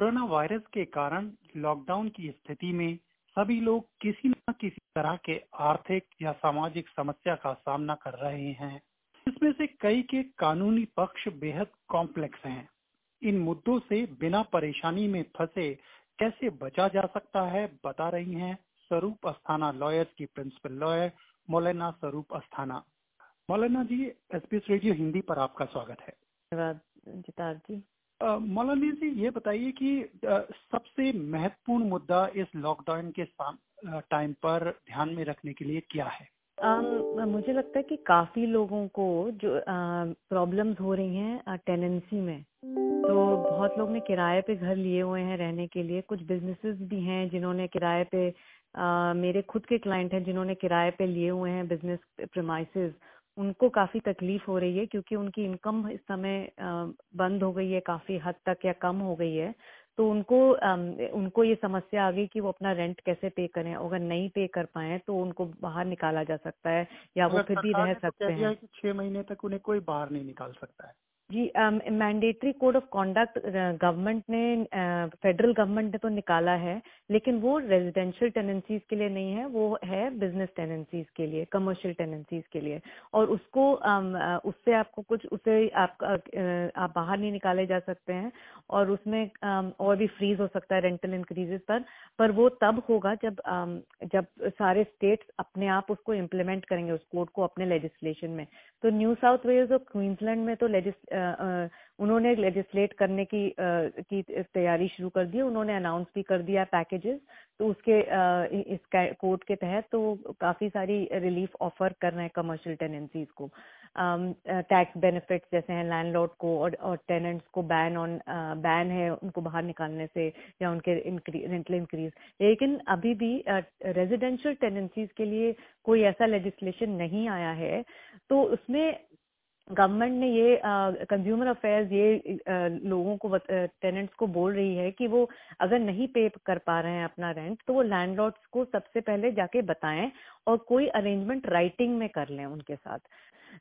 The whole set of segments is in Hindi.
कोरोना वायरस के कारण लॉकडाउन की स्थिति में सभी लोग किसी न किसी तरह के आर्थिक या सामाजिक समस्या का सामना कर रहे हैं। इसमें से कई के कानूनी पक्ष बेहद कॉम्प्लेक्स हैं। इन मुद्दों से बिना परेशानी में फंसे कैसे बचा जा सकता है, बता रही हैं स्वरूप अस्थाना लॉयर्स की प्रिंसिपल लॉयर मौलाना स्वरूप अस्थाना। मौलाना जी एस रेडियो हिंदी पर आपका स्वागत है। जी। मौलाना जी, ये बताइए कि सबसे महत्वपूर्ण मुद्दा इस लॉकडाउन के टाइम पर ध्यान में रखने के लिए क्या है? मुझे लगता है कि काफ़ी लोगों को जो प्रॉब्लम्स हो रही हैं टेनेंसी में। तो बहुत लोग ने किराए पे घर लिए हुए हैं रहने के लिए। कुछ बिजनेसेस भी हैं जिन्होंने किराए पे मेरे खुद के क्लाइंट हैं जिन्होंने किराए पे लिए हुए हैं बिज़नेस प्रेमाइसेस उनको काफ़ी तकलीफ़ हो रही है क्योंकि उनकी इनकम इस समय बंद हो गई है काफ़ी हद तक या कम हो गई है। तो उनको उनको ये समस्या आ गई कि वो अपना रेंट कैसे पे करें? अगर नहीं पे कर पाए तो उनको बाहर निकाला जा सकता है या वो फिर भी रह तो सकते हैं। छह महीने तक उन्हें कोई बाहर नहीं निकाल सकता है। जी mandatory code of conduct government ने फेडरल uh, गवर्नमेंट ने तो निकाला है लेकिन वो रेजिडेंशियल टेनेंसीज के लिए नहीं है वो है बिज़नेस टेनेंसीज के लिए कमर्शियल टेनेंसीज के लिए। और उसको um, उससे आपको कुछ उसे आप uh, आप बाहर नहीं निकाले जा सकते हैं और उसमें um, और भी फ्रीज हो सकता है रेंटल इंक्रीजेस पर। पर वो तब होगा जब um, जब सारे स्टेट्स अपने आप उसको इम्प्लीमेंट करेंगे उस कोड को अपने लेजिस्लेशन में। तो न्यू साउथ वेल्स और क्वींसलैंड में तो उन्होंने लेजिस्लेट करने की की तैयारी शुरू कर दी उन्होंने अनाउंस भी कर दिया पैकेजेस तो उसके इस कोड के तहत तो काफ़ी सारी रिलीफ ऑफ़र कर रहे हैं कमर्शियल टेनेंसीज को। टैक्स बेनिफिट्स जैसे हैं लैंडलॉर्ड को और, और टेनेंट्स को बैन ऑन बैन है उनको बाहर निकालने से या उनके रेंटल इंक्रीज लेकिन अभी भी रेजिडेंशियल टेनेंसीज के लिए कोई ऐसा लेजिस्लेशन नहीं आया है तो उसमें गवर्नमेंट ने ये कंज्यूमर अफेयर्स ये आ, लोगों को टेनेंट्स को बोल रही है कि वो अगर नहीं पे कर पा रहे हैं अपना रेंट तो वो लैंडलॉर्ड्स को सबसे पहले जाके बताएँ और कोई अरेंजमेंट राइटिंग में कर लें उनके साथ।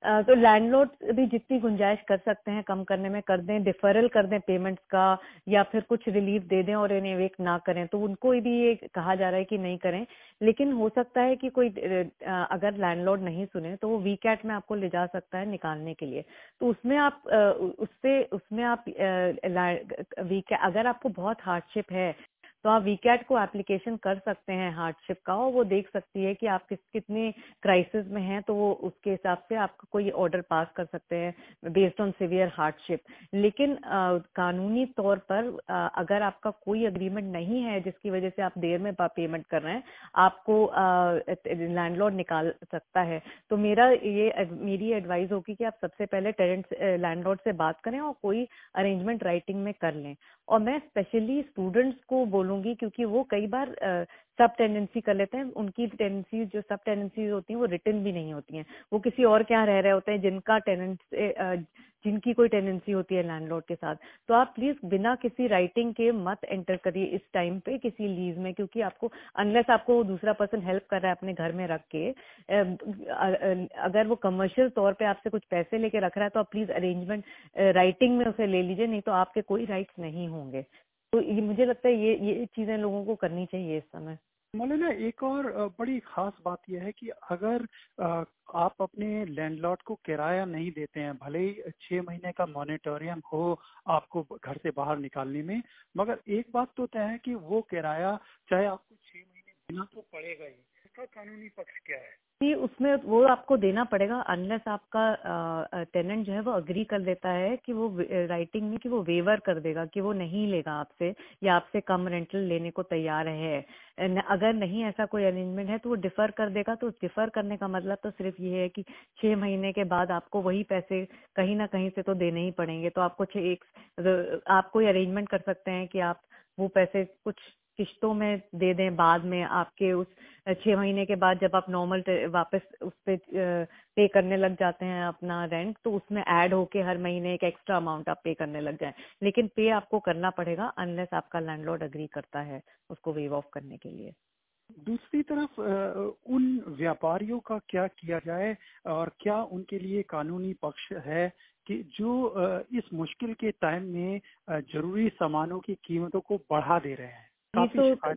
तो लैंडलॉर्ड भी जितनी गुंजाइश कर सकते हैं, कम करने में कर दें डिफरल कर दें पेमेंट्स का, या फिर कुछ रिलीफ दे दें और इन्हें वेक ना करें तो उनको भी ये कहा जा रहा है कि नहीं करें। लेकिन हो सकता है कि कोई अगर लैंडलॉर्ड नहीं सुने तो वो वीकैट में आपको ले जा सकता है निकालने के लिए। तो उसमें आप उससे, उसमें आप वीक अगर आपको बहुत हार्डशिप है तो आप वीकैट को एप्लीकेशन कर सकते हैं हार्डशिप का और वो देख सकती है कि आप किस कितने क्राइसिस में हैं तो वो उसके हिसाब से आपका कोई ऑर्डर पास कर सकते हैं बेस्ड ऑन सिवियर हार्डशिप लेकिन आ, कानूनी तौर पर आ, अगर आपका कोई अग्रीमेंट नहीं है जिसकी वजह से आप देर में पेमेंट कर रहे हैं आपको लैंडलॉर्ड निकाल सकता है। तो मेरा ये मेरी एडवाइस होगी कि आप सबसे पहले टेरेंट लैंडलॉर्ड से बात करें और कोई अरेंजमेंट राइटिंग में कर लें। और मैं स्पेशली स्टूडेंट्स को बोलूँगी क्योंकि वो कई बार सब टेंडेंसी कर लेते हैं। उनकी टेंडेंसी जो सब टेंडेंसी होती हैं, वो रिटर्न भी नहीं होती हैं। वो किसी और के यहाँ रह रहे होते हैं जिनका टेनेंट जिनकी कोई टेंडेंसी होती है लैंडलॉर्ड के साथ। तो आप प्लीज़ बिना किसी राइटिंग के मत एंटर करिए इस टाइम पे, किसी लीज में, क्योंकि आपको अनलेस आपको दूसरा पर्सन हेल्प कर रहा है अपने घर में रख के अगर वो कमर्शियल तौर पे आपसे कुछ पैसे लेके रख रहा है तो आप प्लीज़ अरेंजमेंट राइटिंग में उसे ले लीजिए, नहीं तो आपके कोई राइट्स नहीं होंगे। तो ये मुझे लगता है ये ये चीज़ें लोगों को करनी चाहिए इस समय। मौलाना, एक और बड़ी खास बात यह है कि अगर आप अपने लैंडलॉर्ड को किराया नहीं देते हैं, भले ही छह महीने का मॉनिटोरियम हो आपको घर से बाहर निकालने में, मगर एक बात तो तय है कि वो किराया चाहे आपको छह महीने देना तो पड़ेगा ही। इसका कानूनी पक्ष क्या है? कि उसमें वो आपको देना पड़ेगा अनलेस आपका टेनेंट जो है वो अग्री कर देता है कि वो राइटिंग में कि वो वेवर कर देगा कि वो नहीं लेगा आपसे या आपसे कम रेंटल लेने को तैयार है। अगर नहीं ऐसा कोई अरेंजमेंट है तो वो डिफर कर देगा तो डिफर करने का मतलब तो सिर्फ़ ये है कि छह महीने के बाद आपको वही पैसे कहीं ना कहीं से तो देने ही पड़ेंगे। तो आपको एक आप कोई अरेंजमेंट कर सकते हैं कि आप वो पैसे कुछ किश्तों में दे दें बाद में आपके उस छह महीने के बाद जब आप नॉर्मल वापस उस पर पे करने लग जाते हैं अपना रेंट तो उसमें ऐड होके हर महीने एक एक्स्ट्रा अमाउंट आप पे करने लग जाए। लेकिन पे आपको करना पड़ेगा अनलेस आपका लैंडलॉर्ड अग्री करता है उसको वेव ऑफ़ करने के लिए। दूसरी तरफ़ उन व्यापारियों का क्या किया जाए और क्या उनके लिए कानूनी पक्ष है कि जो इस मुश्किल के टाइम में ज़रूरी सामानों की कीमतों को बढ़ा दे रहे हैं। काफ़ी तो,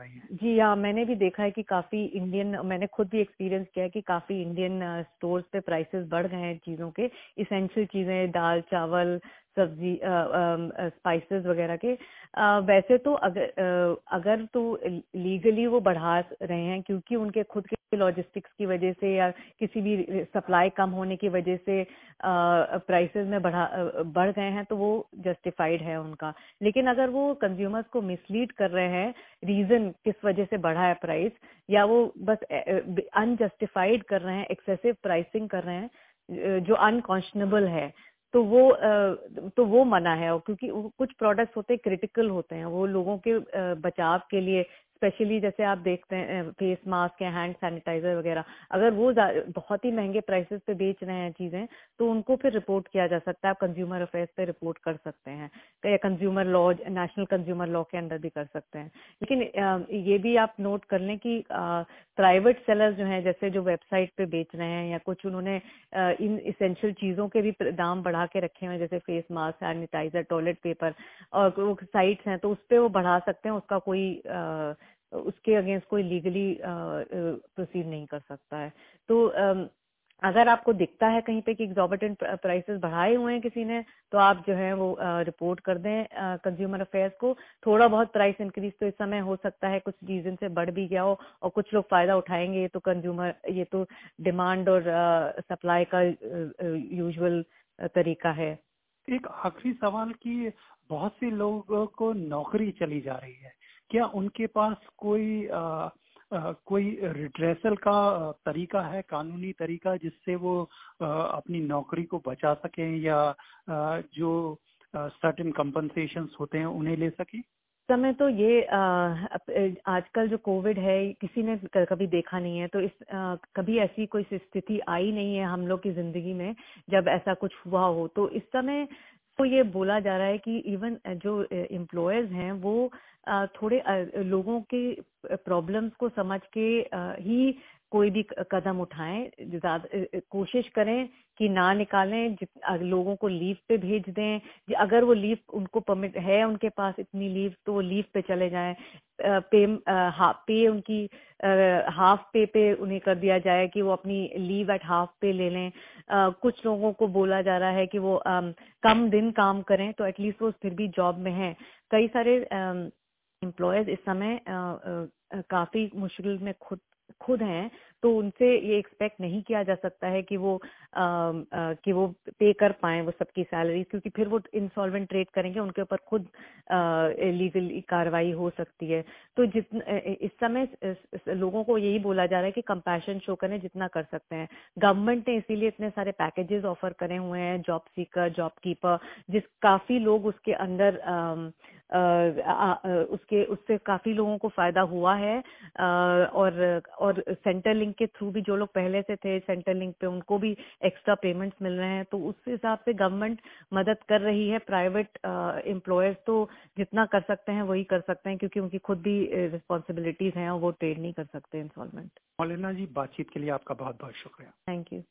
आई जी हाँ मैंने भी देखा है कि काफ़ी इंडियन मैंने खुद भी एक्सपीरियंस किया है कि काफ़ी इंडियन स्टोर्स पे प्राइसेस बढ़ गए हैं चीज़ों के। इसेंशियल चीज़ें दाल चावल सब्ज़ी स्पाइसेस वगैरह के। आ, वैसे तो अगर आ, अगर तो लीगली वो बढ़ा रहे हैं क्योंकि उनके खुद के लॉजिस्टिक्स की वजह से या किसी भी सप्लाई कम होने की वजह से प्राइसेस में बढ़ा बढ़ गए हैं तो वो जस्टिफाइड है उनका। लेकिन अगर वो कंज्यूमर्स को मिसलीड कर रहे हैं रीजन किस वजह से बढ़ा है प्राइस या वो बस अनजस्टिफाइड कर रहे हैं एक्सेसिव प्राइसिंग कर रहे हैं जो अनकॉन्शनेबल है तो वो तो वो मना है क्योंकि कुछ प्रोडक्ट्स होते हैं क्रिटिकल होते हैं। वो लोगों के बचाव के लिए स्पेशली जैसे आप देखते हैं फेस मास्क या हैंड सैनिटाइजर वगैरह, अगर वो बहुत ही महँगे प्राइसेस पे बेच रहे हैं चीज़ें तो उनको फिर रिपोर्ट किया जा सकता है। आप कंज्यूमर अफेयर्स पे रिपोर्ट कर सकते हैं या consumer law national consumer law के अंदर भी कर सकते हैं। लेकिन ये भी आप नोट कर लें कि प्राइवेट सेलर्स जो हैं, जैसे जो वेबसाइट पे बेच रहे हैं या कुछ उन्होंने इन इसेंशियल चीज़ों के भी दाम बढ़ा के रखे हुए जैसे face mask sanitiser toilet paper और वो साइट्स हैं तो उस पर वो बढ़ा सकते हैं, उसका कोई उसके अगेंस्ट कोई लीगली प्रोसीड नहीं कर सकता है। तो अगर आपको दिखता है कहीं पे कि एग्जॉर्बिटेंट प्राइसेस बढ़ाए हुए हैं किसी ने तो आप जो है वो रिपोर्ट कर दें कंज्यूमर अफेयर्स को। थोड़ा बहुत प्राइस इंक्रीज तो इस समय हो सकता है, कुछ रीजन से बढ़ भी गया हो और कुछ लोग फ़ायदा उठाएँगे, ये तो कंज्यूमर ये तो डिमांड और सप्लाई का यूजुअल तरीका है। एक आखिरी सवाल की बहुत से लोगों को नौकरी चली जा रही है। क्या उनके पास कोई आ, आ, कोई रिड्रेसल का तरीका है कानूनी तरीका जिससे वो आ, अपनी नौकरी को बचा सकें या आ, जो सर्टेन कंपनसेशन होते हैं उन्हें ले सकें? समय तो ये आजकल जो कोविड है किसी ने कभी देखा नहीं है तो इस आ, कभी ऐसी कोई स्थिति आई नहीं है हम लोग की ज़िंदगी में जब ऐसा कुछ हुआ हो तो इस समय तो ये बोला जा रहा है कि इवन जो एम्प्लॉयर्स हैं, वो थोड़े लोगों के प्रॉब्लम्स को समझ के ही कोई भी कदम उठाएँ कोशिश करें कि ना निकालें लोगों को लीव पे भेज दें। अगर वो लीव उनको परमिट, है उनके पास इतनी लीव तो वो लीव पे चले जाएँ। पे पे उनकी हाफ़ पे पे उन्हें कर दिया जाए कि वो अपनी लीव एट हाफ़ पे ले लें। कुछ लोगों को बोला जा रहा है कि वो कम दिन काम करें तो एटलीस्ट वो फिर भी जॉब में हैं। कई सारे एम्प्लॉयज़ इस समय काफ़ी मुश्किल में खुद खुद हैं तो उनसे ये एक्सपेक्ट नहीं किया जा सकता है कि वो आ, आ, कि वो पे कर पाए वो सबकी सैलरी क्योंकि फिर वो इंसॉल्वेंट ट्रेड करेंगे उनके ऊपर खुद लीगल कार्रवाई हो सकती है। तो जितना इस समय लोगों को यही बोला जा रहा है कि कंपैशन शो करें जितना कर सकते हैं। गवर्नमेंट ने इसीलिए इतने सारे पैकेजेस ऑफ़र करे हुए हैं जॉब सीकर जॉब कीपर जिस काफ़ी लोग उसके अंदर आ, उसके उससे काफ़ी लोगों को फ़ायदा हुआ है। और और सेंटर लिंक के थ्रू भी जो लोग पहले से थे सेंटर लिंक पे उनको भी एक्स्ट्रा पेमेंट्स मिल रहे हैं। तो उस हिसाब से गवर्नमेंट मदद कर रही है। प्राइवेट एम्प्लॉयर्स तो जितना कर सकते हैं वही कर सकते हैं क्योंकि उनकी खुद भी रिस्पॉन्सिबिलिटीज हैं और वो ट्रेड नहीं कर सकते इंस्टॉलमेंट मौलाना जी बातचीत के लिए आपका बहुत बहुत शुक्रिया। Thank you